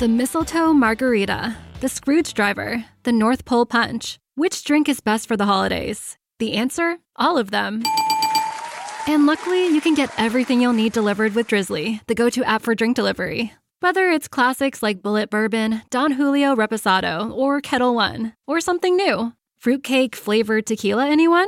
The mistletoe margarita, the Scrooge driver, the North Pole punch. Which drink is best for the holidays? The answer? All of them. And luckily, you can get everything you'll need delivered with Drizly, the go to app for drink delivery. Whether it's classics like Bulleit Bourbon, Don Julio Reposado, or Ketel One, or something new. Fruitcake flavored tequila, anyone?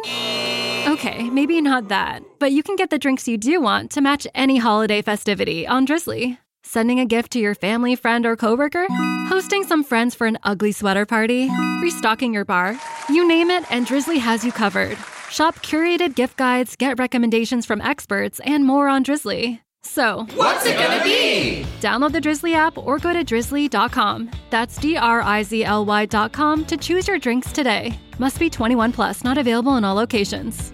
Okay, maybe not that, but you can get the drinks you do want to match any holiday festivity on Drizly. Sending a gift to your family, friend, or coworker? Hosting some friends for an ugly sweater party? Restocking your bar? You name it, and Drizly has you covered. Shop curated gift guides, get recommendations from experts, and more on Drizly. So, what's it gonna be? Download the Drizly app or go to drizly.com. That's D R I Z L Y.com to choose your drinks today. Must be 21 plus, not available in all locations.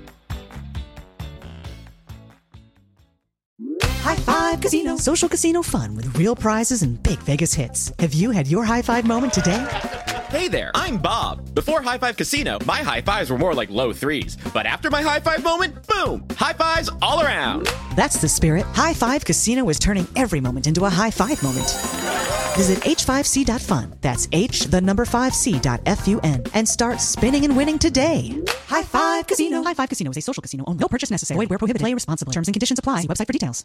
High Five Casino. Social casino fun with real prizes and big Vegas hits. Have you had your high five moment today? Hey there, I'm Bob. Before High Five Casino, my high fives were more like low threes. But after my high five moment, boom, high fives all around. That's the spirit. High Five Casino is turning every moment into a high five moment. Visit h5c.fun. That's h the number 5c.fun and start spinning and winning today. High Five Casino. High Five Casino is a social casino only. No purchase necessary. Void where prohibited. Play responsibly. Terms and conditions apply. See website for details.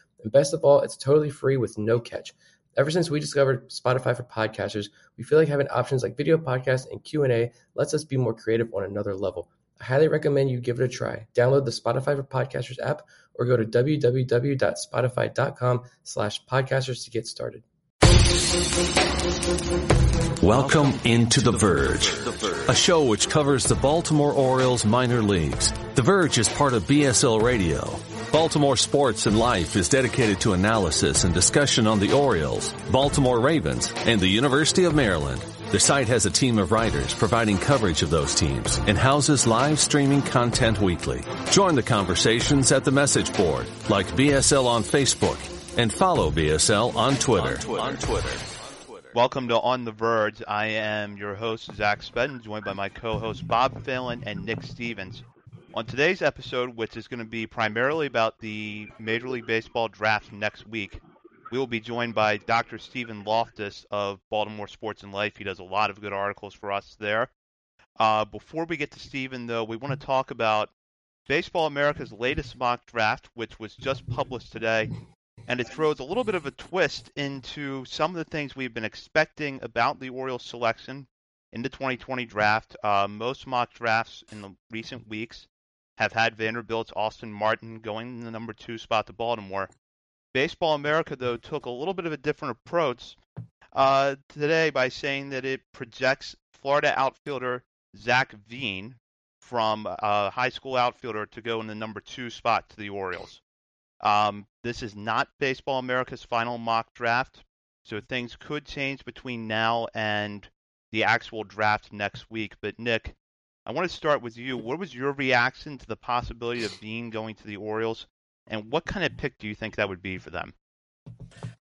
And best of all, it's totally free with no catch. Ever since we discovered Spotify for podcasters, we feel like having options like video podcasts and Q&A lets us be more creative on another level. I highly recommend you give it a try. Download the Spotify for Podcasters app or go to www.spotify.com slash podcasters to get started. Welcome into The Verge, a show which covers the Baltimore Orioles minor leagues. The Verge is part of BSL Radio. Baltimore Sports and Life is dedicated to analysis and discussion on the Orioles, Baltimore Ravens, and the University of Maryland. The site has a team of writers providing coverage of those teams and houses live streaming content weekly. Join the conversations at the message board, like BSL on Facebook, and follow BSL on Twitter. On Twitter. Welcome to On the Verge. I am your host, Zach Spedden, joined by my co host, Bob Phelan and Nick Stevens. On today's episode, which is going to be primarily about the Major League Baseball draft next week, we will be joined by Dr. Stephen Loftus of Baltimore Sports and Life. He does a lot of good articles for us there. Uh, before we get to Stephen, though, we want to talk about Baseball America's latest mock draft, which was just published today and it throws a little bit of a twist into some of the things we've been expecting about the Orioles selection in the 2020 draft. Uh, most mock drafts in the recent weeks have had Vanderbilt's Austin Martin going in the number two spot to Baltimore. Baseball America, though, took a little bit of a different approach uh, today by saying that it projects Florida outfielder Zach Veen from a uh, high school outfielder to go in the number two spot to the Orioles. Um, this is not Baseball America's final mock draft, so things could change between now and the actual draft next week. But Nick, I want to start with you. What was your reaction to the possibility of Veen going to the Orioles, and what kind of pick do you think that would be for them?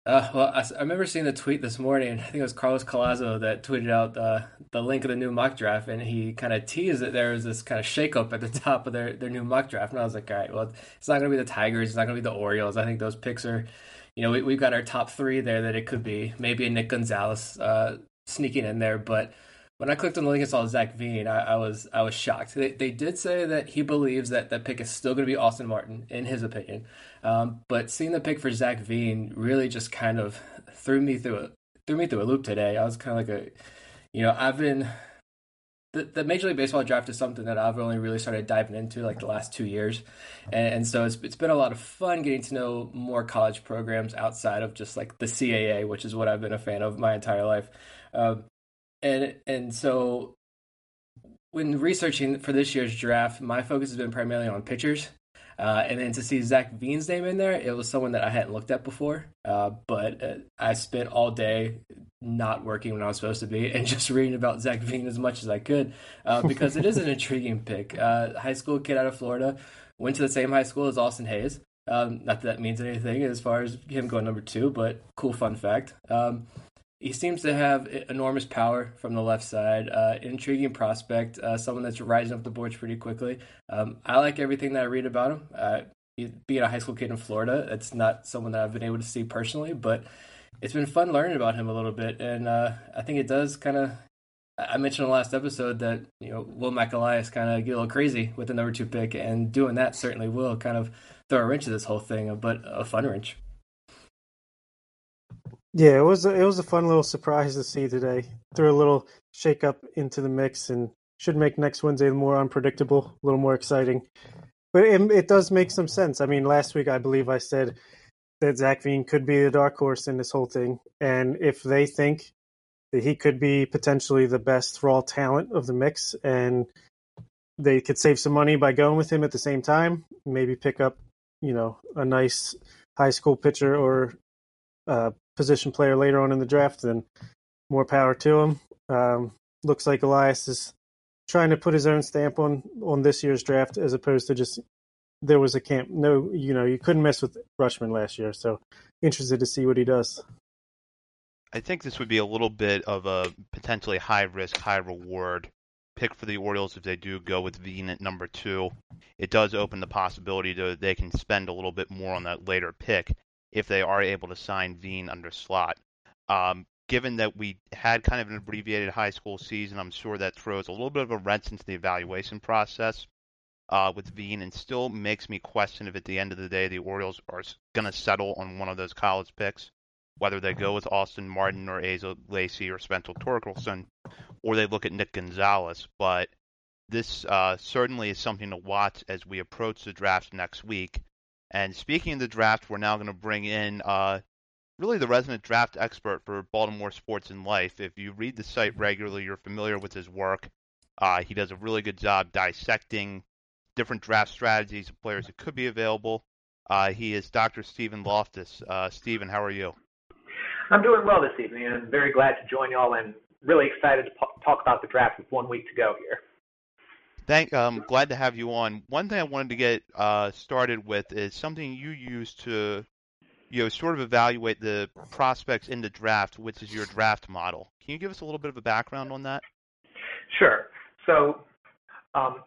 Uh, well, I, I, remember seeing the tweet this morning. I think it was Carlos Collazo that tweeted out uh, the link of the new mock draft, and he kind of teased that there was this kind of shakeup at the top of their, their new mock draft. And I was like, all right, well, it's not going to be the Tigers, it's not going to be the Orioles. I think those picks are, you know, we, we've got our top three there that it could be. Maybe a Nick Gonzalez uh, sneaking in there, but when I clicked on the link and saw Zach Veen, I, I, was I was shocked. They, they did say that he believes that that pick is still going to be Austin Martin, in his opinion. Um, but seeing the pick for Zach Veen really just kind of threw me through a threw me through a loop today. I was kind of like a, you know, I've been the, the Major League Baseball draft is something that I've only really started diving into like the last two years, and, and so it's it's been a lot of fun getting to know more college programs outside of just like the CAA, which is what I've been a fan of my entire life, um, and and so when researching for this year's draft, my focus has been primarily on pitchers Uh, and then to see Zach Veen's name in there, it was someone that I hadn't looked at before. Uh, but uh, I spent all day not working when I was supposed to be and just reading about Zach Veen as much as I could uh, because it is an intriguing pick. Uh, high school kid out of Florida, went to the same high school as Austin Hays. Um, not that that means anything as far as him going number two, but cool fun fact. Um, he seems to have enormous power from the left side. Uh, intriguing prospect, uh, someone that's rising up the boards pretty quickly. Um, I like everything that I read about him. Uh, being a high school kid in Florida, it's not someone that I've been able to see personally, but it's been fun learning about him a little bit. And uh, I think it does kind of. I mentioned in the last episode that you know will Mike Elias kind of get a little crazy with the number two pick, and doing that certainly will kind of throw a wrench in this whole thing, but a fun wrench. Yeah, it was a, it was a fun little surprise to see today. Threw a little shake up into the mix and should make next Wednesday more unpredictable, a little more exciting. But it, it does make some sense. I mean, last week I believe I said that Zach Veen could be the dark horse in this whole thing, and if they think that he could be potentially the best raw talent of the mix, and they could save some money by going with him at the same time, maybe pick up, you know, a nice high school pitcher or uh, position player later on in the draft, then more power to him. Um, looks like Elias is trying to put his own stamp on on this year's draft as opposed to just there was a camp. No, you know, you couldn't mess with Rutschman last year, so interested to see what he does. I think this would be a little bit of a potentially high risk, high reward pick for the Orioles if they do go with Veen at number two. It does open the possibility that they can spend a little bit more on that later pick if they are able to sign Veen under slot. Um, given that we had kind of an abbreviated high school season, I'm sure that throws a little bit of a wrench into the evaluation process uh, with Veen and still makes me question if at the end of the day the Orioles are going to settle on one of those college picks, whether they go with Austin Martin or Asa Lacy or Spencer Torkelson, or they look at Nick Gonzalez. But this uh, certainly is something to watch as we approach the draft next week. And speaking of the draft, we're now going to bring in uh, really the resident draft expert for Baltimore Sports and Life. If you read the site regularly, you're familiar with his work. Uh, he does a really good job dissecting different draft strategies of players that could be available. Uh, he is Dr. Stephen Loftus. Uh, Stephen, how are you? I'm doing well this evening, I'm very glad to join y'all, and really excited to talk about the draft with one week to go here. Thank, um, glad to have you on. One thing I wanted to get uh, started with is something you use to, you know, sort of evaluate the prospects in the draft, which is your draft model. Can you give us a little bit of a background on that? Sure. So, um,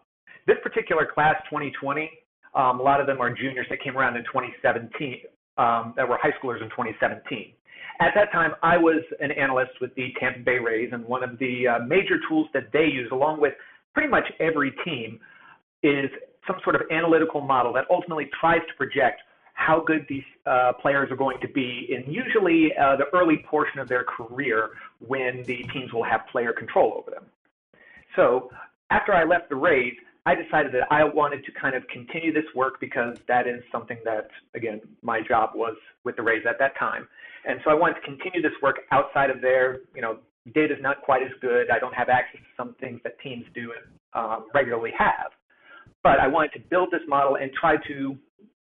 this particular class, 2020, um, a lot of them are juniors that came around in 2017, um, that were high schoolers in 2017. At that time, I was an analyst with the Tampa Bay Rays, and one of the uh, major tools that they use, along with pretty much every team is some sort of analytical model that ultimately tries to project how good these uh, players are going to be in usually uh, the early portion of their career when the teams will have player control over them. So after I left the Rays, I decided that I wanted to kind of continue this work because that is something that, again, my job was with the Rays at that time. And so I wanted to continue this work outside of there. You know, data is not quite as good. I don't have access to some things that teams do um, regularly have. But I wanted to build this model and try to,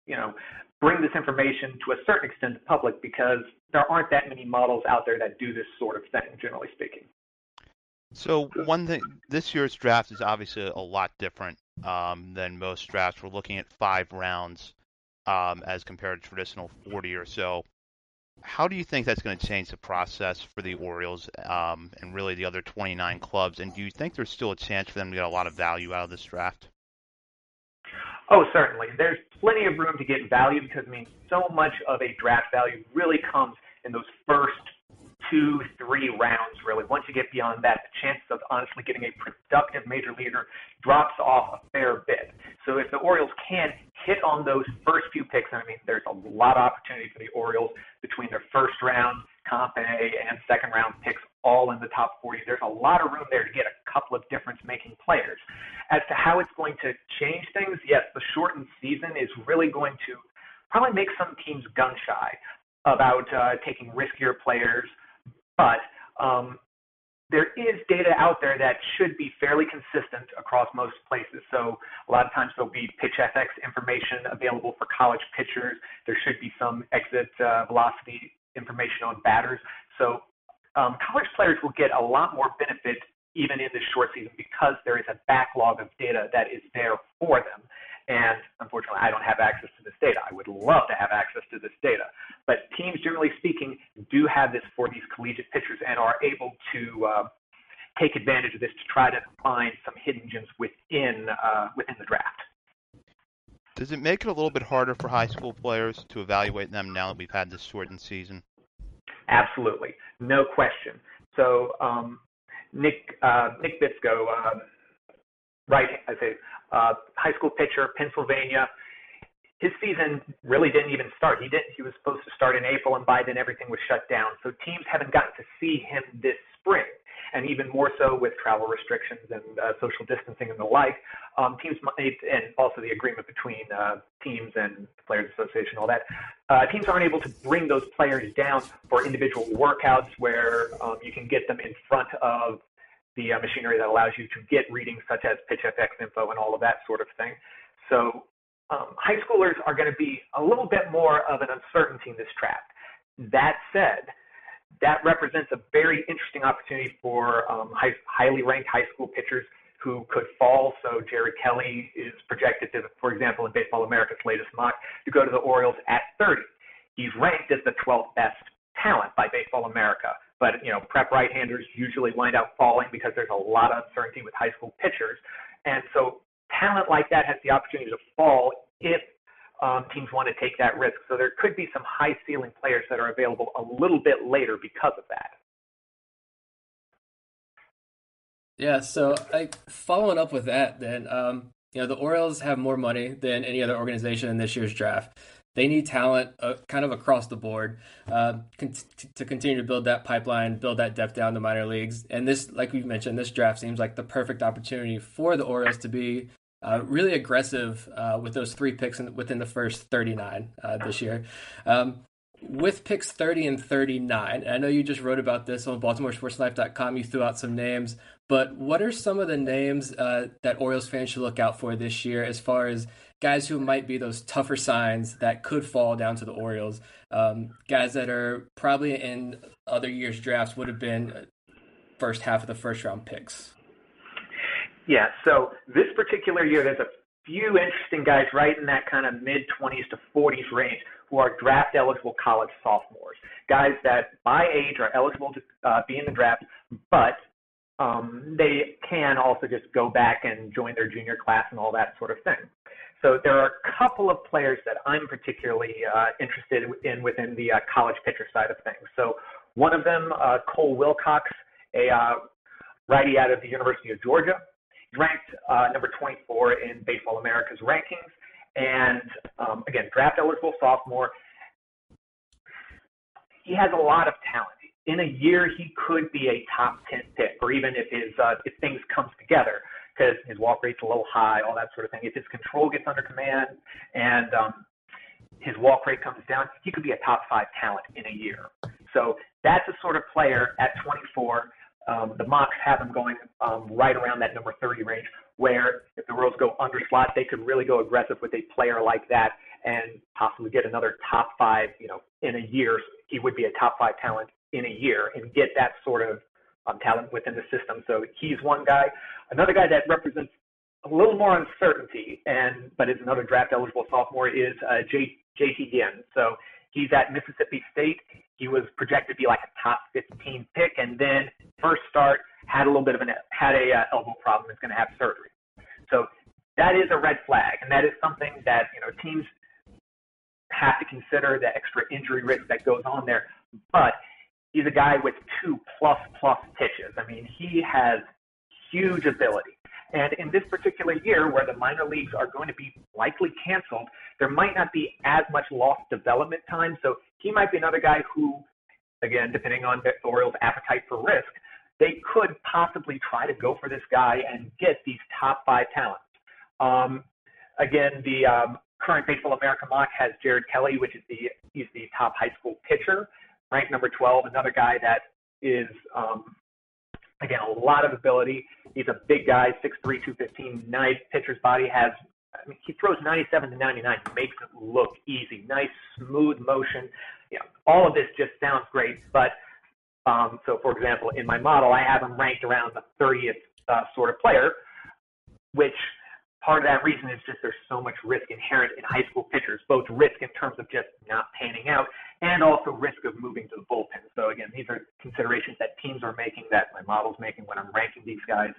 you know, bring this information to a certain extent to public because there aren't that many models out there that do this sort of thing, generally speaking. So one thing, this year's draft is obviously a lot different um, than most drafts. We're looking at five rounds um, as compared to traditional 40 or so. How do you think that's going to change the process for the Orioles um, and really the other 29 clubs? And do you think there's still a chance for them to get a lot of value out of this draft? Oh, certainly. There's plenty of room to get value because, I mean, so much of a draft value really comes in those first two, three rounds, really. Once you get beyond that, the chances of honestly getting a productive major leaguer drops off a fair bit. So if the Orioles can hit on those first few picks, I mean, there's a lot of opportunity for the Orioles between their first round, comp A, and second round picks all in the top 40. There's a lot of room there to get a couple of difference making players. As to how it's going to change things, yes, the shortened season is really going to probably make some teams gun shy about uh, taking riskier players but um, there is data out there that should be fairly consistent across most places. So a lot of times there'll be pitch FX information available for college pitchers. There should be some exit uh, velocity information on batters. So um, college players will get a lot more benefit even in the short season because there is a backlog of data that is there for them. And unfortunately, I don't have access to this data. I would love to have access to this data. But teams, generally speaking, do have this for these collegiate pitchers and are able to uh, take advantage of this to try to find some hidden gems within uh, within the draft. Does it make it a little bit harder for high school players to evaluate them now that we've had this shortened season? Absolutely, no question. So um, Nick uh, Nick Bitsko, uh, right? I say uh, high school pitcher, Pennsylvania. His season really didn't even start. He didn't. He was supposed to start in April, and by then everything was shut down. So teams haven't gotten to see him this spring, and even more so with travel restrictions and uh, social distancing and the like. Um, teams might, and also the agreement between uh, teams and the Players Association, all that. Uh, teams aren't able to bring those players down for individual workouts where um, you can get them in front of the uh, machinery that allows you to get readings such as PitchFX info and all of that sort of thing. So um, high schoolers are going to be a little bit more of an uncertainty in this draft. That said, that represents a very interesting opportunity for um, high, highly ranked high school pitchers who could fall. So Jared Kelley is projected to, for example, in Baseball America's latest mock, to go to the Orioles at 30. He's ranked as the 12th best talent by Baseball America. But you know, prep right-handers usually wind up falling because there's a lot of uncertainty with high school pitchers, and so talent like that has the opportunity to fall if um, teams want to take that risk. So there could be some high ceiling players that are available a little bit later because of that. Yeah, so I following up with that, then um, you know the Orioles have more money than any other organization in this year's draft. They need talent uh, kind of across the board uh, con- to continue to build that pipeline, build that depth down the minor leagues. And this, like we mentioned, this draft seems like the perfect opportunity for the Orioles to be uh, really aggressive uh, with those three picks in, within the first 39 uh, this year. Um, with picks 30 and 39, I know you just wrote about this on BaltimoreSportsLife.com. You threw out some names, but what are some of the names uh, that Orioles fans should look out for this year as far as guys who might be those tougher signs that could fall down to the Orioles? Um, guys that are probably in other years' drafts would have been first half of the first round picks. Yeah, so this particular year, there's a few interesting guys right in that kind of mid 20s to 40s range who are draft eligible college sophomores. Guys that by age are eligible to uh, be in the draft, but um, they can also just go back and join their junior class and all that sort of thing. So there are a couple of players that I'm particularly uh, interested in within the uh, college pitcher side of things. So one of them, uh, Cole Wilcox, a uh, righty out of the University of Georgia, ranked uh, number 24 in Baseball America's rankings. And um, again, draft eligible sophomore. He has a lot of talent. In a year, he could be a top 10 pick, or even if his uh, if things comes together, because his walk rate's a little high, all that sort of thing. If his control gets under command and um, his walk rate comes down, he could be a top five talent in a year. So that's a sort of player at 24 um, the mocks have them going um, right around that number 30 range, where if the Royals go under slot, they could really go aggressive with a player like that and possibly get another top five, you know, in a year. He would be a top five talent in a year and get that sort of um, talent within the system. So he's one guy. Another guy that represents a little more uncertainty and but is another draft eligible sophomore is uh, J, JT Ginn. So he's at Mississippi State. He was projected to be like a top 15 pick, and then first start had a little bit of an had a uh, elbow problem. Is going to have surgery. So that is a red flag, and that is something that you know teams have to consider the extra injury risk that goes on there. But he's a guy with two plus plus pitches. I mean, he has huge ability. And in this particular year, where the minor leagues are going to be likely canceled, there might not be as much lost development time. So he might be another guy who, again, depending on the Orioles' appetite for risk, they could possibly try to go for this guy and get these top five talents. Um, again, the um, current Baseball America mock has Jared Kelley, which is the he's the top high school pitcher, ranked number 12. Another guy that is um, Again, a lot of ability. He's a big guy, 6'3", 215. Nice pitcher's body. Has I mean, he throws 97 to 99, makes it look easy. Nice, smooth motion. You know, all of this just sounds great. But um, so, for example, in my model, I have him ranked around the 30th uh, sort of player, which part of that reason is just there's so much risk inherent in high school pitchers, both risk in terms of just not panning out and also risk of moving to the bullpen. So again, these are considerations that teams are making, that my model's making when I'm ranking these guys.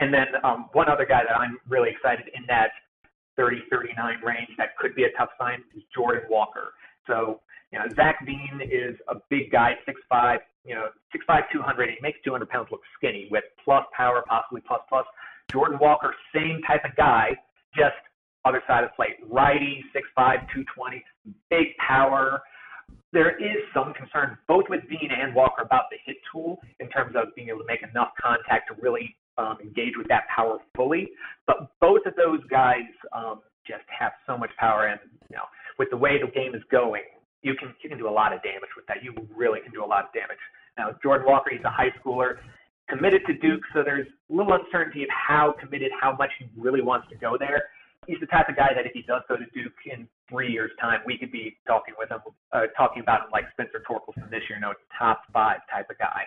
And then um, one other guy that I'm really excited in that 30, 39 range that could be a tough sign is Jordan Walker. So, you know, Zach Veen is a big guy, 6'5", you know, 6'5", 200. He makes 200 pounds look skinny with plus power, possibly plus plus. Jordan Walker, same type of guy, just other side of the plate. Righty, 6'5", 220, big power. There is some concern both with Veen and Walker about the hit tool in terms of being able to make enough contact to really um, engage with that power fully. But both of those guys um, just have so much power, and you know, with the way the game is going, you can you can do a lot of damage with that. You really can do a lot of damage. Now, Jordan Walker, he's a high schooler, committed to Duke, so there's a little uncertainty of how committed, how much he really wants to go there. He's the type of guy that if he does go to Duke in three years' time, we could be talking with him, uh, talking about him like Spencer Torkelson this year, you know, top five type of guy.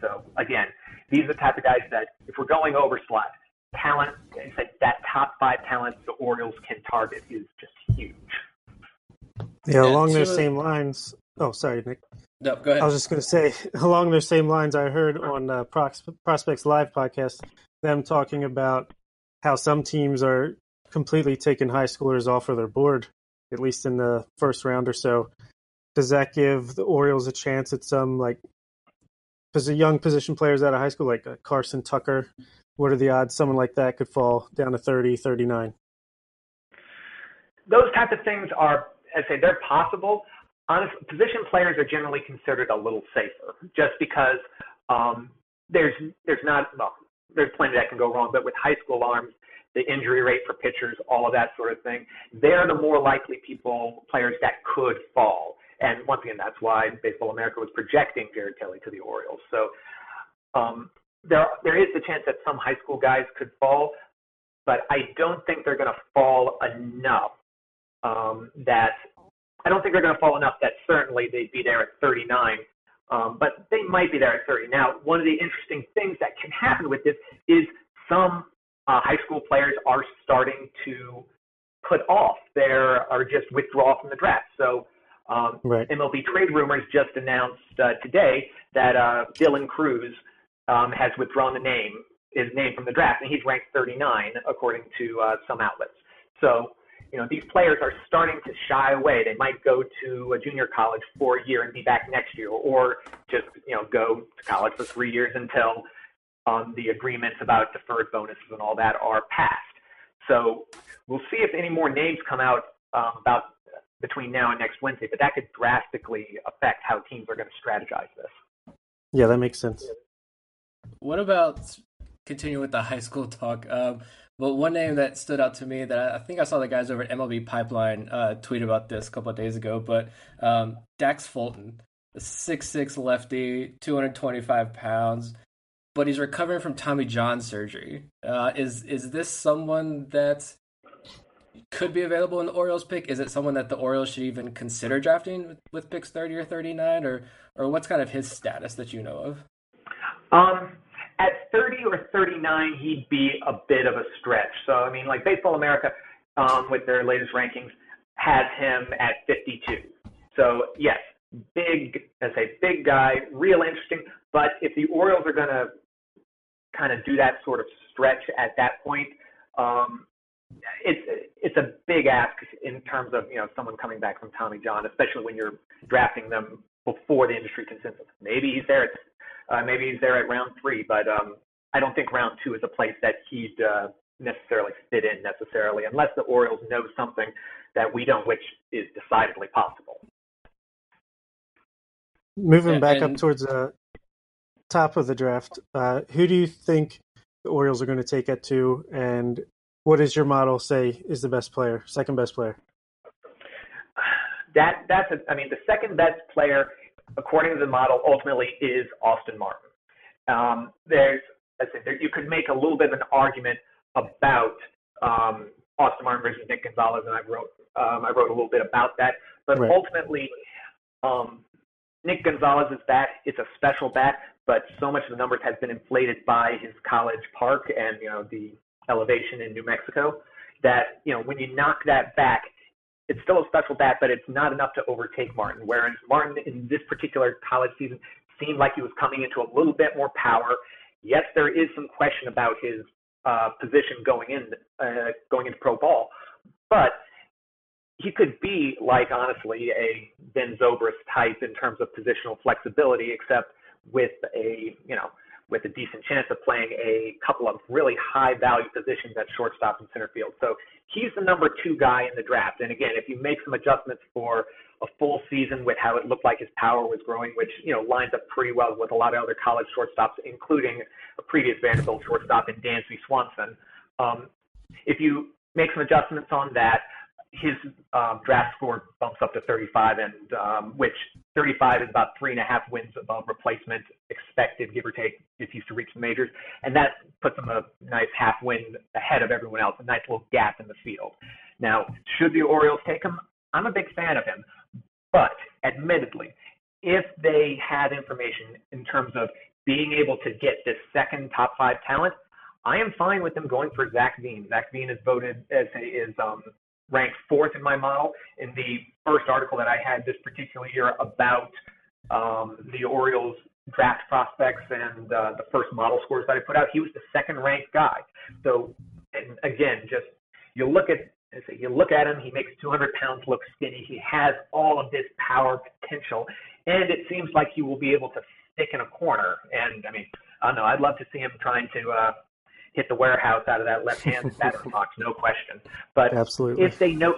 So again, these are the type of guys that if we're going over slot, talent, that top five talent the Orioles can target is just huge. Yeah, along those same lines. Oh, sorry, Nick. No, go ahead. I was just going to say, along those same lines, I heard on uh, Prospects Live podcast them talking about how some teams are completely taking high schoolers off of their board, at least in the first round or so. Does that give the Orioles a chance at some like young position players out of high school, like uh, Carson Tucker? What are the odds someone like that could fall down to 30, 39? Those types of things are, I say, they're possible. Honest, position players are generally considered a little safer, just because um, there's there's not well, there's plenty that can go wrong. But with high school arms, the injury rate for pitchers, all of that sort of thing, they're the more likely people players that could fall. And once again, that's why Baseball America was projecting Jared Kelley to the Orioles. So um, there there is the chance that some high school guys could fall, but I don't think they're going to fall enough um, that I don't think they're going to fall enough that certainly they'd be there at 39. Um, but they might be there at 30. Now, one of the interesting things that can happen with this is some uh, high school players are starting to put off their or just withdraw from the draft. So um, right. MLB Trade Rumors just announced uh, today that uh, Dylan Crews um, has withdrawn the name, his name from the draft, and he's ranked 39 according to uh, some outlets. So, you know, these players are starting to shy away. They might go to a junior college for a year and be back next year, or just you know go to college for three years until um, the agreements about deferred bonuses and all that are passed. So we'll see if any more names come out um, about between now and next Wednesday, but that could drastically affect how teams are going to strategize this. Yeah, that makes sense. What about continuing with the high school talk? Um, but one name that stood out to me that I, think I saw the guys over at MLB Pipeline uh, tweet about this a couple of days ago, but um, Dax Fulton, the six lefty, 225 pounds, but he's recovering from Tommy John surgery. Uh, is is this someone that could be available in the Orioles pick? Is it someone that the Orioles should even consider drafting with picks 30 or 39 or or what's kind of his status that you know of? Um at 30 or 39 he'd be a bit of a stretch. So I mean like Baseball America um with their latest rankings has him at 52. So yes, big as a big guy, real interesting, but if the Orioles are going to kind of do that sort of stretch at that point, um, it's it's a big ask in terms of you know someone coming back from Tommy John, especially when you're drafting them before the industry consensus. Maybe he's there at uh, maybe he's there at round three, but um, I don't think round two is a place that he'd uh, necessarily fit in necessarily, unless the Orioles know something that we don't, which is decidedly possible. Moving yeah, back and... up towards the top of the draft, uh, who do you think the Orioles are going to take at two, and what does your model say is the best player, second best player? That that's a, I mean the second best player according to the model ultimately is Austin Martin. Um, there's, I said, there, you could make a little bit of an argument about um, Austin Martin versus Nick Gonzalez, and I wrote um, I wrote a little bit about that. But Right. ultimately, um, Nick Gonzalez's bat, it's a special bat, but so much of the numbers has been inflated by his college park and you know the elevation in New Mexico that you know when you knock that back, it's still a special bat, but it's not enough to overtake Martin. Whereas Martin in this particular college season seemed like he was coming into a little bit more power. Yes, there is some question about his uh, position going in uh, going into pro ball, but he could be like honestly a Ben Zobrist type in terms of positional flexibility, except with a you know with a decent chance of playing a couple of really high value positions at shortstop and center field. So he's the number two guy in the draft. And again, if you make some adjustments for a full season with how it looked like his power was growing, which you know lines up pretty well with a lot of other college shortstops, including a previous Vanderbilt shortstop in Dansby Swanson. Um, if you make some adjustments on that, his um, draft score bumps up to 35, and um, which 35 is about three and a half wins above replacement expected, give or take, if he's to reach the majors, and that puts him a nice half win ahead of everyone else, a nice little gap in the field. Now, should the Orioles take him? I'm a big fan of him, but admittedly, if they had information in terms of being able to get this second top five talent, I am fine with them going for Zach Veen. Zach Veen is voted as a, is um, ranked fourth in my model. In the first article that I had this particular year about um, the Orioles draft prospects and uh, the first model scores that I put out, he was the second ranked guy. So, and again, just you look at you look at him, he makes 200 pounds look skinny. He has all of this power potential, and it seems like he will be able to stick in a corner. And I mean, I don't know. I'd love to see him trying to uh, hit the warehouse out of that left-hand batter's box, no question. But Absolutely. if they know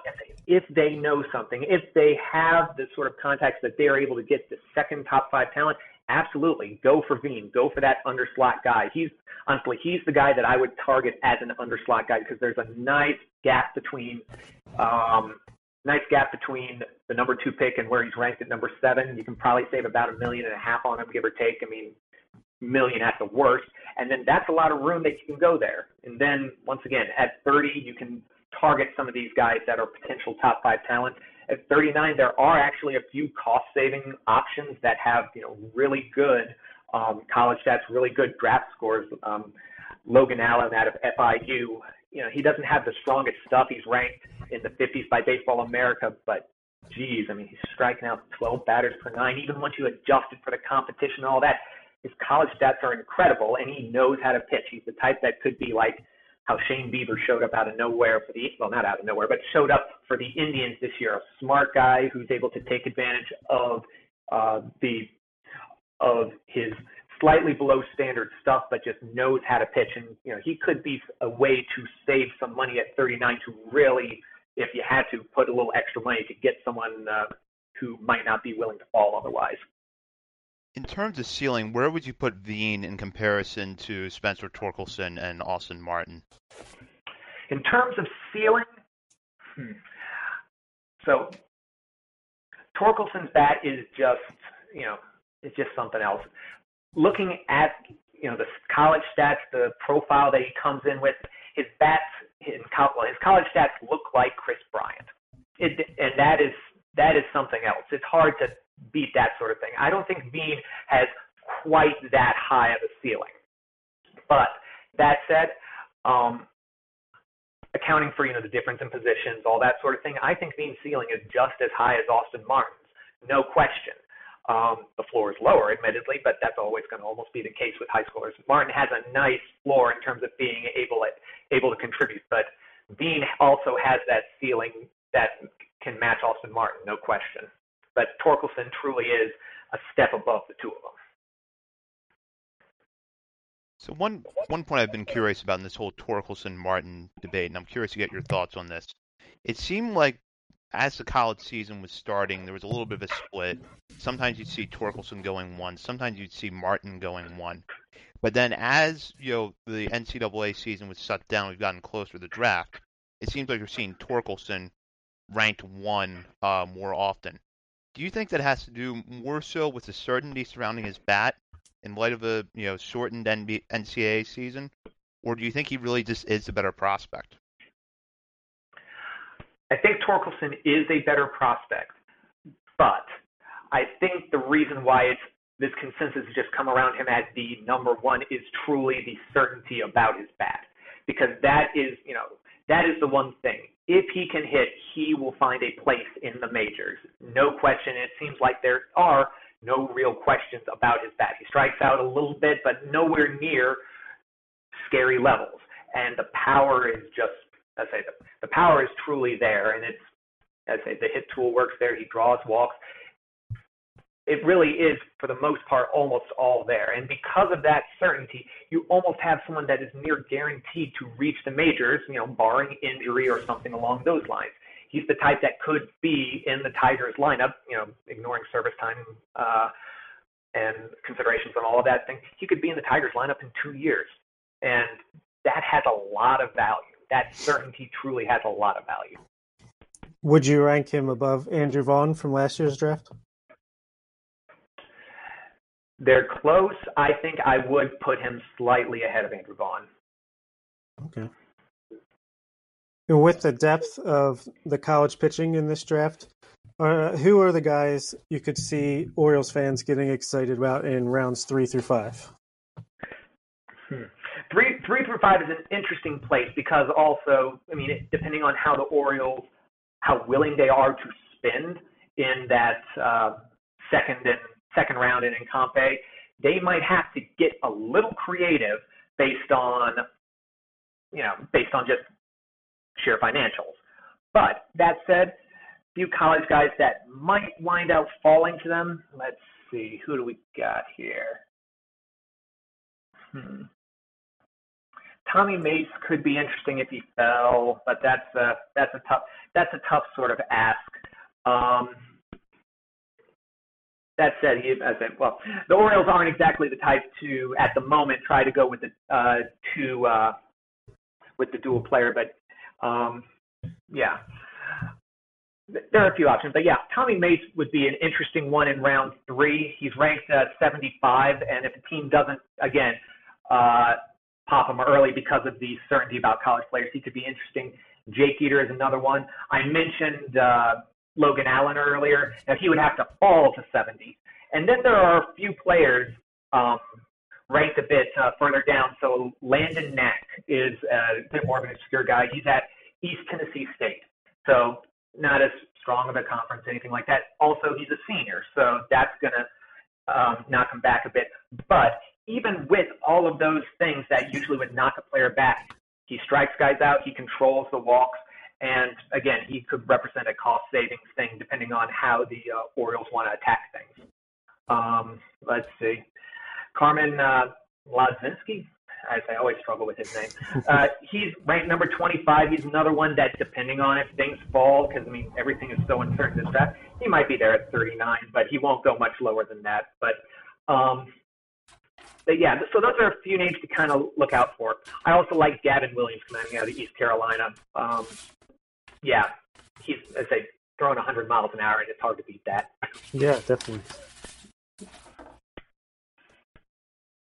if they know something, if they have the sort of contacts that they're able to get the second top five talent, absolutely go for Veen, go for that underslot guy. He's honestly he's the guy that I would target as an underslot guy because there's a nice gap between um, nice gap between the number two pick and where he's ranked at number seven. You can probably save about a million and a half on him, give or take. I mean, million at the worst. And then that's a lot of room that you can go there. And then once again, at 30, you can target some of these guys that are potential top five talent. At 39, there are actually a few cost-saving options that have you know really good um, college stats, really good draft scores. Um, Logan Allen out of FIU, you know, he doesn't have the strongest stuff. He's ranked in the 50s by Baseball America, but geez, I mean, he's striking out 12 batters per nine. Even once you adjust it for the competition and all that, his college stats are incredible, and he knows how to pitch. He's the type that could be like how Shane Bieber showed up out of nowhere for the well, not out of nowhere, but showed up for the Indians this year. A smart guy who's able to take advantage of uh, the of his slightly below standard stuff, but just knows how to pitch. And you know, he could be a way to save some money at 39 to really, if you had to, put a little extra money to get someone uh, who might not be willing to fall otherwise. In terms of ceiling, where would you put Veen in comparison to Spencer Torkelson and Austin Martin? In terms of ceiling, hmm. so Torkelson's bat is just, you know, it's just something else. Looking at, you know, the college stats, the profile that he comes in with, his bats, his, well, his college stats look like Kris Bryant. It, and that is that is something else. It's hard to beat that sort of thing. I don't think Veen has quite that high of a ceiling. But that said, um, accounting for you know the difference in positions, all that sort of thing, I think Veen's ceiling is just as high as Austin Martin's, no question. Um, the floor is lower, admittedly, but that's always going to almost be the case with high schoolers. Martin has a nice floor in terms of being able able to contribute, but Veen also has that ceiling that can match Austin Martin, no question. But Torkelson truly is a step above the two of them. So one one point I've been curious about in this whole Torkelson Martin debate, and I'm curious to get your thoughts on this. It seemed like as the college season was starting, there was a little bit of a split. Sometimes you'd see Torkelson going one, sometimes you'd see Martin going one. But then as you know the NCAA season was shut down, we've gotten closer to the draft. It seems like you're seeing Torkelson ranked one uh, more often. Do you think that has to do more so with the certainty surrounding his bat in light of a you know shortened NCAA season, or do you think he really just is a better prospect? I think Torkelson is a better prospect, but I think the reason why it's this consensus has just come around him as the number one is truly the certainty about his bat. Because that is, you know, that is the one thing. If he can hit, he will find a place in the majors. No question. It seems like there are no real questions about his bat. He strikes out a little bit, but nowhere near scary levels. And the power is just, I say, the, the power is truly there. And it's, I say, the hit tool works there. He draws walks it really is, for the most part, almost all there. And because of that certainty, you almost have someone that is near guaranteed to reach the majors, you know, barring injury or something along those lines. He's the type that could be in the Tigers lineup, you know, ignoring service time uh, and considerations and all of that thing. He could be in the Tigers lineup in two years. And that has a lot of value. That certainty truly has a lot of value. Would you rank him above Andrew Vaughn from last year's draft? They're close. I think I would put him slightly ahead of Andrew Vaughn. Okay. And with the depth of the college pitching in this draft, uh, who are the guys you could see Orioles fans getting excited about in rounds three through five? Hmm. Three, three through five is an interesting place because also, I mean, depending on how the Orioles, how willing they are to spend in that uh, second and second round in Incompe, they might have to get a little creative based on, you know, based on just sheer financials. But that said, a few college guys that might wind up falling to them. Let's see, who do we got here? Hmm. Tommy Mace could be interesting if he fell, but that's a that's a tough that's a tough sort of ask. Um, that said, he, I said, well, the Orioles aren't exactly the type to, at the moment, try to go with the uh, two uh, with the dual player, but um, yeah, there are a few options. But yeah, Tommy Mace would be an interesting one in round three. He's ranked uh, 75, and if a team doesn't, again, uh, pop him early because of the certainty about college players, he could be interesting. Jake Eder is another one. I mentioned uh, Logan Allen earlier. Now he would have to fall to 70. And then there are a few players um, ranked a bit uh, further down. So Landon Knack is a bit more of an obscure guy. He's at East Tennessee State. So not as strong of a conference, anything like that. Also, he's a senior, so that's going to um, knock him back a bit. But even with all of those things that usually would knock a player back, he strikes guys out, he controls the walks, and again, he could represent a cost savings thing depending on how the uh, Orioles want to attack things. Um, let's see. Carmen uh, Mlodzinski, as I always struggle with his name. Uh, he's ranked number 25. He's another one that, depending on if things fall, because I mean everything is so uncertain this draft, he might be there at 39, but he won't go much lower than that. But, um, but yeah, so those are a few names to kind of look out for. I also like Gavin Williams coming out of East Carolina. Um, yeah, he's as they throwing 100 miles an hour, and it's hard to beat that. Yeah, definitely.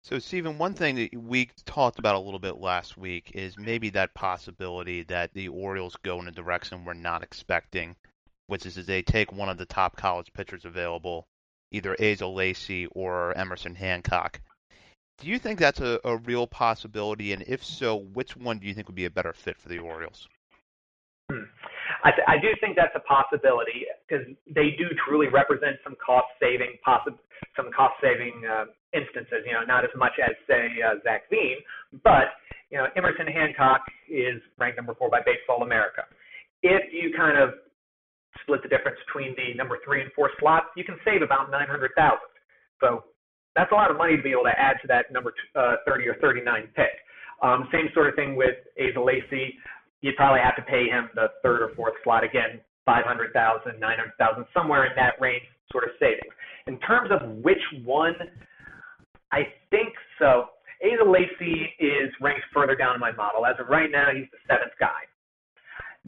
So, Stephen, one thing that we talked about a little bit last week is maybe that possibility that the Orioles go in a direction we're not expecting, which is they take one of the top college pitchers available, either Asa Lacy or Emerson Hancock. Do you think that's a, a real possibility? And if so, which one do you think would be a better fit for the Orioles? Hmm. I, th- I do think that's a possibility because they do truly represent some cost saving possi- some cost saving uh, instances. You know, not as much as say uh, Zach Veen, but you know Emerson Hancock is ranked number four by Baseball America. If you kind of split the difference between the number three and four slots, you can save about nine hundred thousand. So that's a lot of money to be able to add to that number t- uh, 30 or 39 pick. Um, same sort of thing with Asa Lacy you'd probably have to pay him the third or fourth slot again, 500,000, 900,000, somewhere in that range sort of savings. In terms of which one, I think so. Asa Lacy is ranked further down in my model. As of right now, he's the seventh guy.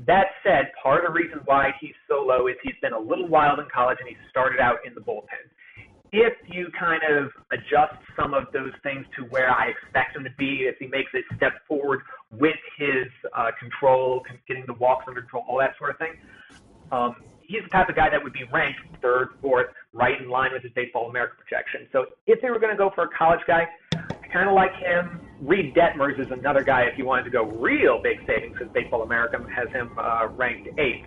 That said, part of the reason why he's so low is he's been a little wild in college and he started out in the bullpen. if you kind of adjust some of those things to where I expect him to be, if he makes a step forward with his uh, control, getting the walks under control, all that sort of thing, um, he's the type of guy that would be ranked third, fourth, right in line with his Baseball America projection. So if they were going to go for a college guy, I kind of like him. Reid Detmers is another guy if you wanted to go real big savings, because Baseball America has him uh, ranked eighth.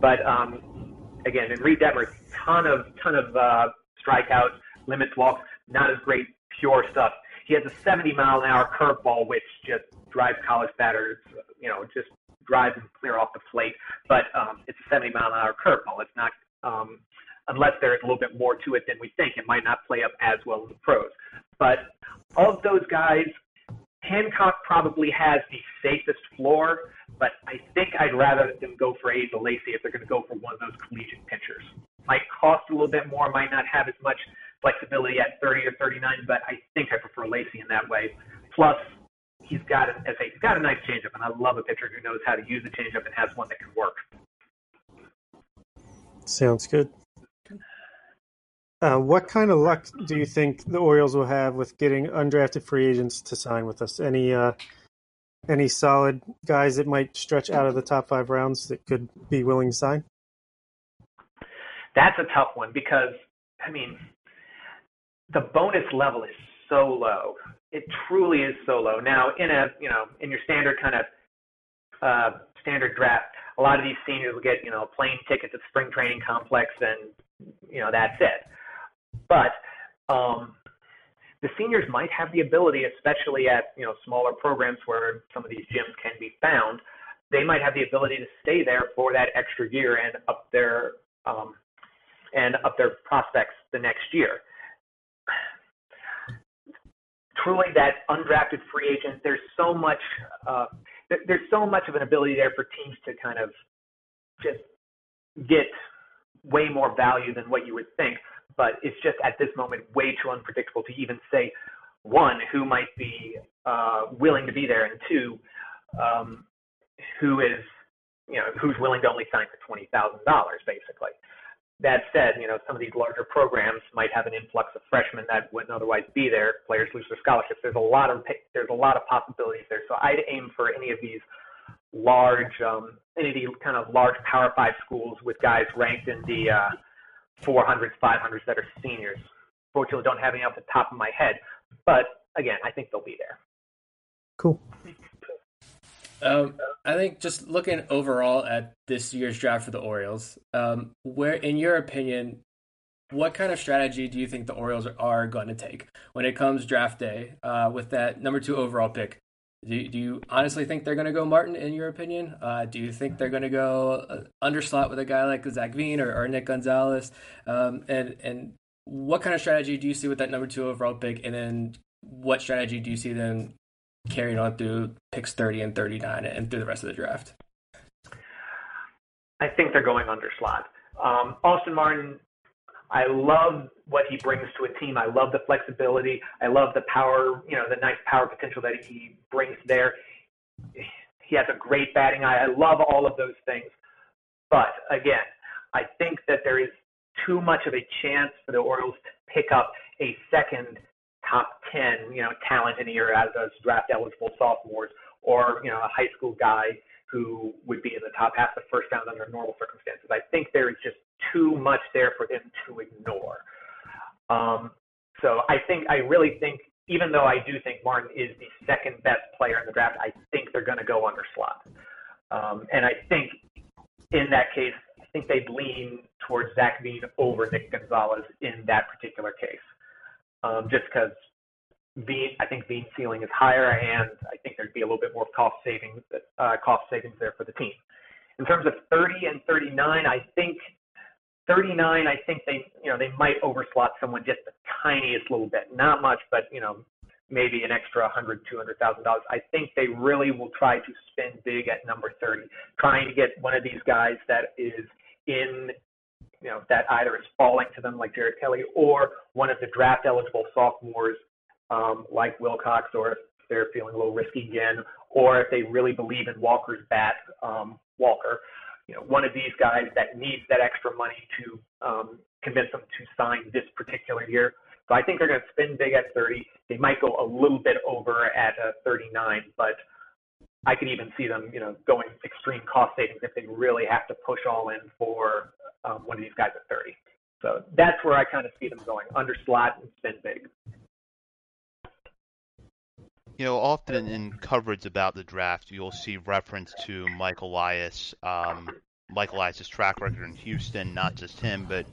But um, again, in Reid Detmers, ton of ton of uh, strikeouts, limits walks, not as great pure stuff. He has a 70 mile an hour curveball, which just drives college batters, you know, just drives them clear off the plate. But um, it's a 70 mile an hour curveball. It's not, um, unless there's a little bit more to it than we think, it might not play up as well in the pros. But of those guys, Hancock probably has the safest floor, but I think I'd rather them go for Asa Lacy if they're going to go for one of those collegiate pitchers. Might cost a little bit more, might not have as much flexibility at 30 or 39, but I think I prefer Lacy in that way. Plus, he's got a, as I, he's got a nice changeup, and I love a pitcher who knows how to use the changeup and has one that can work. Sounds good. Uh, what kind of luck do you think the Orioles will have with getting undrafted free agents to sign with us? Any uh, any solid guys that might stretch out of the top five rounds that could be willing to sign? That's a tough one because I mean the bonus level is so low. It truly is so low. Now in a you know in your standard kind of uh, standard draft, a lot of these seniors will get you know plane ticket to spring training complex and you know that's it. But um, the seniors might have the ability, especially at you know smaller programs where some of these gyms can be found, they might have the ability to stay there for that extra year and up their um, and up their prospects the next year. Truly, that undrafted free agent, there's so much, uh, there's so much of an ability there for teams to kind of just get way more value than what you would think but it's just at this moment way too unpredictable to even say one who might be uh, willing to be there, and two um, who is you know who's willing to only sign for twenty thousand dollars, basically. That said, you know some of these larger programs might have an influx of freshmen that wouldn't otherwise be there. Players lose their scholarships. There's a lot of there's a lot of possibilities there. So I'd aim for any of these large, um, any of kind of large Power Five schools with guys ranked in the uh, 400s, 500s that are seniors. Fortunately, don't have any off the top of my head, but again, I think they'll be there. Cool. Um, I think just looking overall at this year's draft for the Orioles, um, where, in your opinion, what kind of strategy do you think the Orioles are going to take when it comes draft day uh, with that number two overall pick? Do, do you honestly think they're going to go Martin, in your opinion? Uh, do you think they're going to go uh, underslot with a guy like Zach Veen or, or Nick Gonzalez? Um, and and what kind of strategy do you see with that number two overall pick? And then what strategy do you see them carrying on through picks 30 and 39 and through the rest of the draft? I think they're going underslot. Um, Austin Martin I love what he brings to a team. I love the flexibility. I love the power, you know, the nice power potential that he brings there. He has a great batting eye. I love all of those things. But again, I think that there is too much of a chance for the Orioles to pick up a second top 10, you know, talent in a year as those draft eligible sophomores or, you know, a high school guy who would be in the top half of the first round under normal circumstances. I think there is just too much there for them to ignore. Um, so I think I really think even though I do think Martin is the second best player in the draft, I think they're going to go under slot. Um, and I think in that case, I think they'd lean towards Zach Veen over Nick Gonzalez in that particular case, um, just because Veen, I think Veen's ceiling is higher, and I think there'd be a little bit more cost savings, uh, cost savings there for the team. In terms of 30 and 39, I think 39, I think they, you know, they might overslot someone just the tiniest little bit, not much, but you know, maybe an extra 100, 200 thousand dollars. I think they really will try to spend big at number 30, trying to get one of these guys that is in, you know, that either is falling to them like Jared Kelley or one of the draft eligible sophomores um, like Wilcox, or if they're feeling a little risky again, or if they really believe in Walker's bat, um, Walker you know, one of these guys that needs that extra money to um, convince them to sign this particular year. So I think they're going to spend big at 30. They might go a little bit over at uh, 39, but I could even see them, you know, going extreme cost savings if they really have to push all in for um, one of these guys at 30. So that's where I kind of see them going under slot and spin big. You know, often in coverage about the draft, you'll see reference to Mike Elias, um, Mike track record in Houston, not just him, but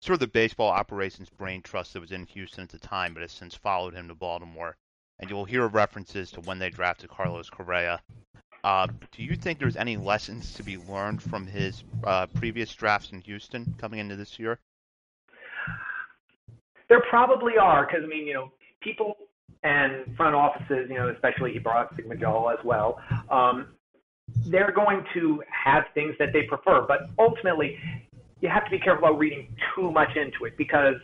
sort of the baseball operations brain trust that was in Houston at the time, but has since followed him to Baltimore. And you'll hear references to when they drafted Carlos Correa. Uh, do you think there's any lessons to be learned from his uh, previous drafts in Houston coming into this year? There probably are, because I mean, you know, people and front offices, you know, especially he brought Sig Mejdal as well. Um, they're going to have things that they prefer, but ultimately, you have to be careful about reading too much into it because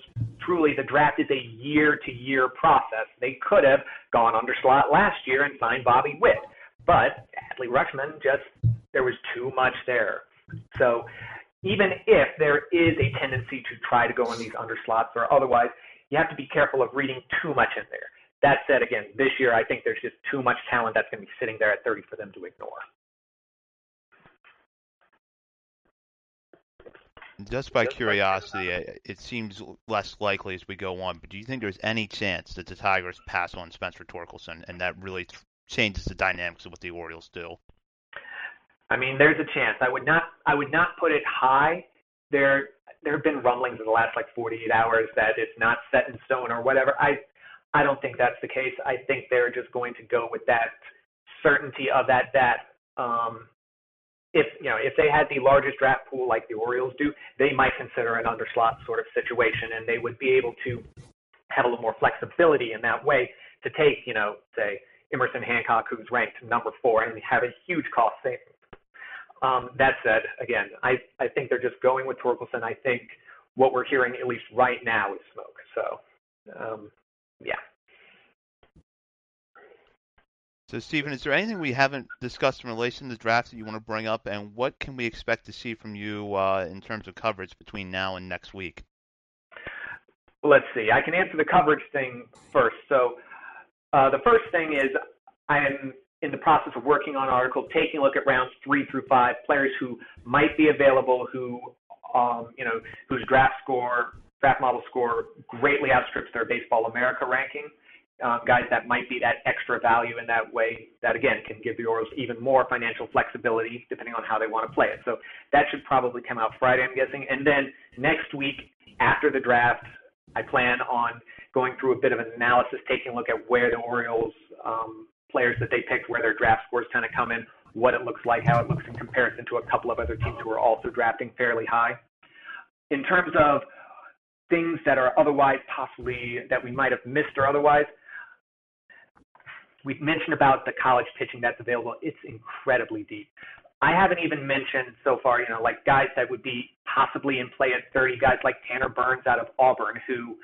truly the draft is a year to year process. They could have gone under slot last year and signed Bobby Witt, but Adley Rutschman just there was too much there. So even if there is a tendency to try to go in these under slots or otherwise, you have to be careful of reading too much in there. That said, again, this year I think there's just too much talent that's going to be sitting there at 30 for them to ignore. Just by curiosity, uh, it seems less likely as we go on, but do you think there's any chance that the Tigers pass on Spencer Torkelson and that really changes the dynamics of what the Orioles do? I mean, there's a chance. I would not I would not put it high. There there have been rumblings in the last like 48 hours that it's not set in stone or whatever. I I don't think that's the case. I think they're just going to go with that certainty of that that um, if you know if they had the largest draft pool like the Orioles do, they might consider an underslot sort of situation, and they would be able to have a little more flexibility in that way to take you know say Emerson Hancock, who's ranked number four, and have a huge cost savings. Um, that said, again, I, I think they're just going with Torkelson. I think what we're hearing, at least right now, is smoke. So, um, yeah. So, Stephen, is there anything we haven't discussed in relation to the draft that you want to bring up, and what can we expect to see from you uh, in terms of coverage between now and next week? Let's see. I can answer the coverage thing first. So, uh, the first thing is I am in the process of working on an article, taking a look at rounds three through five, players who might be available, who, um, you know, whose draft score, draft model score greatly outstrips their Baseball America ranking. Um, guys that might be that extra value in that way that again can give the Orioles even more financial flexibility depending on how they want to play it. So that should probably come out Friday, I'm guessing. And then next week after the draft, I plan on going through a bit of an analysis, taking a look at where the Orioles um, players that they picked, where their draft scores kind of come in, what it looks like, how it looks in comparison to a couple of other teams who are also drafting fairly high. In terms of things that are otherwise possibly that we might have missed or otherwise, we've mentioned about the college pitching that's available. It's incredibly deep. I haven't even mentioned so far, you know, like guys that would be possibly in play at 30, guys like Tanner Burns out of Auburn, who,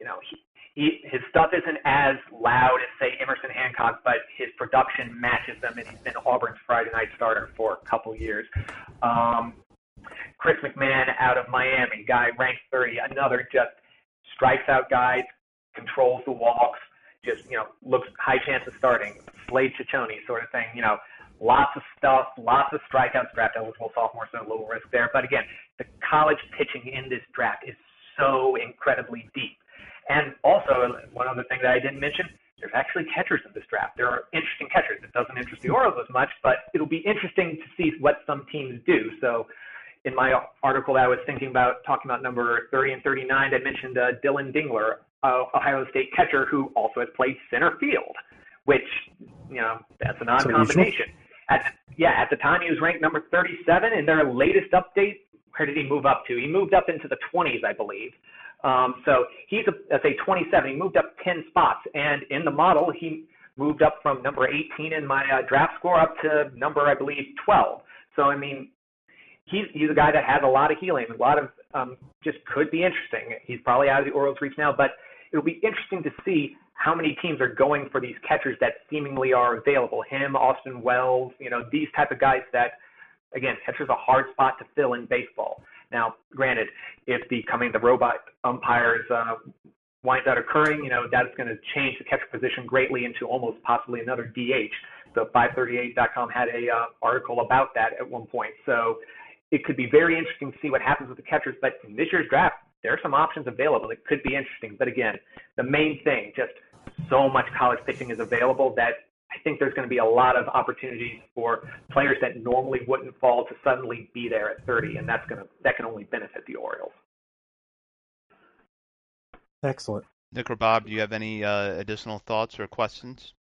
you know, he, he, his stuff isn't as loud as say Emerson Hancock, but his production matches them, and he's been Auburn's Friday night starter for a couple years. Um, Chris McMahon out of Miami, guy ranked 30, another just strikes out guys, controls the walks, just you know looks high chance of starting. Slade Cecconi sort of thing, you know. Lots of stuff, lots of strikeouts, draft eligible sophomore, so little risk there. But again, the college pitching in this draft is so incredibly deep and also, one other thing that I didn't mention, there's actually catchers in this draft. There are interesting catchers. It doesn't interest the Orioles as much, but it'll be interesting to see what some teams do. So, in my article that I was thinking about talking about number 30 and 39, I mentioned uh, Dillon Dingler, uh, Ohio State catcher, who also has played center field, which you know that's an odd so combination. At, yeah, at the time he was ranked number 37. In their latest update, where did he move up to? He moved up into the 20s, I believe. Um, so he's a, a 27. He moved up 10 spots, and in the model, he moved up from number 18 in my uh, draft score up to number, I believe, 12. So I mean, he's he's a guy that has a lot of healing, a lot of um, just could be interesting. He's probably out of the Orioles' reach now, but it'll be interesting to see how many teams are going for these catchers that seemingly are available. Him, Austin Wells, you know, these type of guys that, again, catcher's a hard spot to fill in baseball. Now, granted, if the coming the robot umpires uh, winds out occurring, you know that's going to change the catcher position greatly into almost possibly another DH. The 538.com had a uh, article about that at one point, so it could be very interesting to see what happens with the catchers. But in this year's draft, there are some options available that could be interesting. But again, the main thing, just so much college pitching is available that I think there's going to be a lot of opportunities for players that normally wouldn't fall to suddenly be there at 30, and that's going to that can only benefit the Orioles. Excellent. Nick or Bob, do you have any uh, additional thoughts or questions?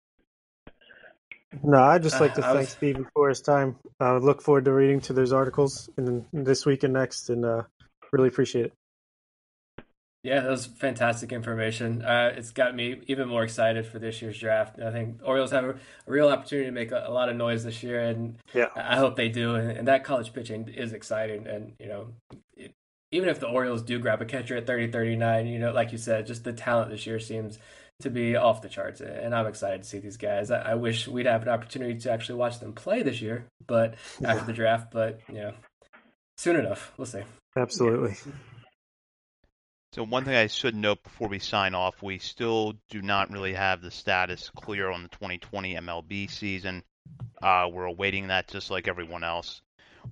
No, I'd just like to Uh, I thank was- Stephen for his time. I uh, look forward to reading to those articles in this week and next, and uh, really appreciate it. Yeah, that was fantastic information. Uh, it's got me even more excited for this year's draft. I think Orioles have a, a real opportunity to make a, a lot of noise this year, and Yeah. I hope they do. And, and that college pitching is exciting. And you know, it, even if the Orioles do grab a catcher at 30, 39, you know, like you said, just the talent this year seems to be off the charts. And I'm excited to see these guys. I, I wish we'd have an opportunity to actually watch them play this year, but after the draft. But you know, soon enough, we'll see. Absolutely. So one thing I should note before we sign off, we still do not really have the status clear on the 2020 MLB season. Uh, we're awaiting that just like everyone else.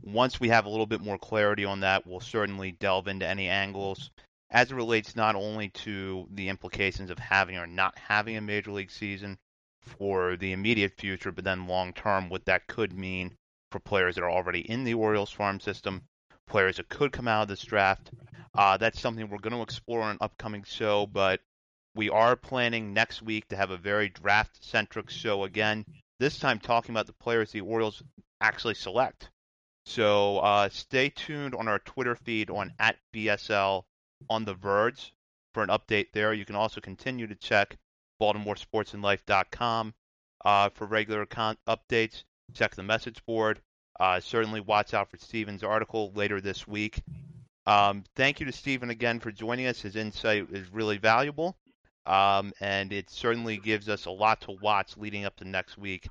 Once we have a little bit more clarity on that, we'll certainly delve into any angles as it relates not only to the implications of having or not having a major league season for the immediate future, but then long term, what that could mean for players that are already in the Orioles farm system, players that could come out of this draft. Uh, that's something we're going to explore on an upcoming show, but we are planning next week to have a very draft centric show again. This time talking about the players the Orioles actually select. So uh, stay tuned on our Twitter feed on at BSL on the Verge for an update there. You can also continue to check BaltimoreSportsAndLife.com uh, for regular con- updates. Check the message board. Uh, certainly watch out for Stephen's article later this week. Um, thank you to Stephen again for joining us. His insight is really valuable, um, and it certainly gives us a lot to watch leading up to next week.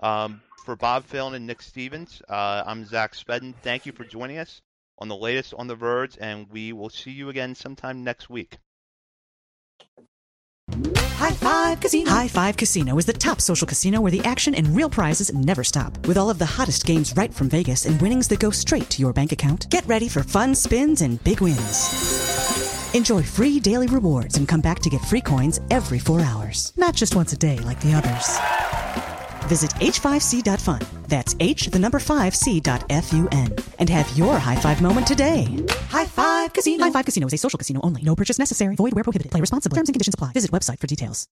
Um, for Bob Phelan and Nick Stevens, uh, I'm Zach Spedden. Thank you for joining us on the latest on the Verge, and we will see you again sometime next week. High Five Casino. High Five Casino is the top social casino where the action and real prizes never stop. With all of the hottest games right from Vegas and winnings that go straight to your bank account, get ready for fun spins and big wins. Enjoy free daily rewards and come back to get free coins every four hours. Not just once a day like the others. Visit h5c.fun. That's h the number 5c.fun. And have your high five moment today. High Five Casino. High Five Casino is a social casino only. No purchase necessary. Void where prohibited. Play responsibly. Terms and conditions apply. Visit website for details.